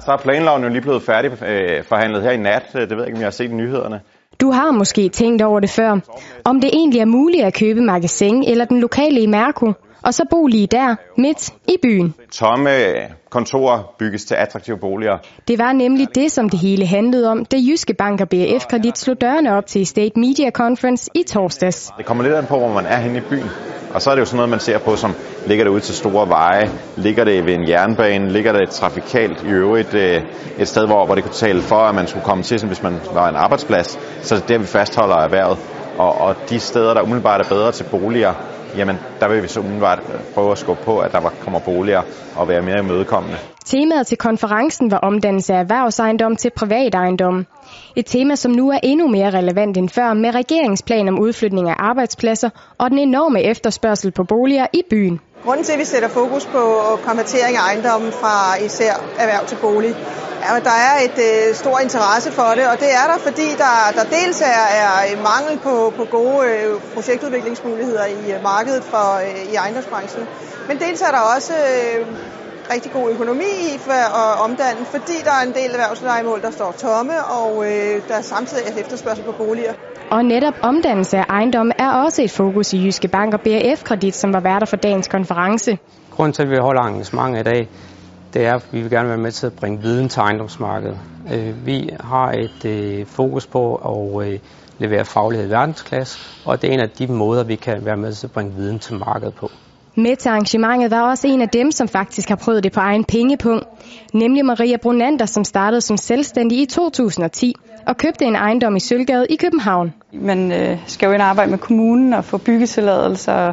Så er planloven jo lige blevet færdig øh, forhandlet her i nat. Det ved jeg ikke, om jeg har set i nyhederne. Du har måske tænkt over det før. Om det egentlig er muligt at købe magasin eller den lokale i Mærko, og så bo lige der, midt i byen. Tomme kontorer bygges til attraktive boliger. Det var nemlig det, som det hele handlede om, da Jyske Bank og BF Kredit slog dørene op til State Media Conference i torsdags. Det kommer lidt an på, hvor man er henne i byen. Og så er det jo sådan noget, man ser på, som ligger det ud til store veje, ligger det ved en jernbane, ligger det trafikalt i øvrigt øh, et sted, hvor, hvor det kunne tale for, at man skulle komme til, som hvis man var en arbejdsplads. Så det er der, vi fastholder erhvervet. Og, og de steder, der umiddelbart er bedre til boliger, jamen der vil vi så umiddelbart prøve at skubbe på, at der kommer boliger og være mere imødekommende. Temaet til konferencen var omdannelse af erhvervsejendom til privat ejendom. Et tema, som nu er endnu mere relevant end før med regeringsplan om udflytning af arbejdspladser og den enorme efterspørgsel på boliger i byen. Grunden til, at vi sætter fokus på konvertering af ejendommen fra især erhverv til bolig, at der er et øh, stor interesse for det, og det er der, fordi der, der dels er, er mangel på, på gode øh, projektudviklingsmuligheder i øh, markedet for, øh, i ejendomsbranchen, men dels er der også øh, rigtig god økonomi i for at omdanne, fordi der er en del erhvervslejemål, der står tomme, og øh, der er samtidig er efterspørgsel på boliger. Og netop omdannelse af ejendomme er også et fokus i Jyske Bank og BRF Kredit, som var værter for dagens konference. Grunden til, at vi holder arrangement i dag, det er, at vi vil gerne være med til at bringe viden til ejendomsmarkedet. Øh, vi har et øh, fokus på at øh, levere faglighed i verdensklasse, og det er en af de måder, vi kan være med til at bringe viden til markedet på. Med til arrangementet var også en af dem, som faktisk har prøvet det på egen pengepunkt, nemlig Maria Brunander, som startede som selvstændig i 2010 og købte en ejendom i Sølvgade i København. Man øh, skal jo ind og arbejde med kommunen og få byggetilladelser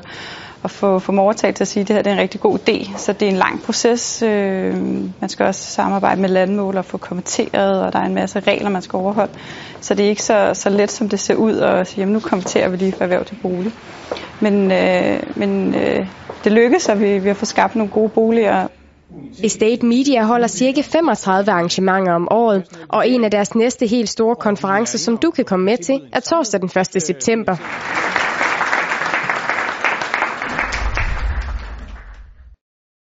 og få, få overtaget til at sige, at det her det er en rigtig god idé. Så det er en lang proces. Øh, man skal også samarbejde med landmål og få kommenteret, og der er en masse regler, man skal overholde. Så det er ikke så, så let, som det ser ud at sige, jamen nu kommenterer vi lige for erhverv til bolig. Men, øh, men øh, det lykkes, at vi, vi har fået skabt nogle gode boliger. Estate Media holder cirka 35 arrangementer om året, og en af deres næste helt store konferencer, som du kan komme med til, er torsdag den 1. september.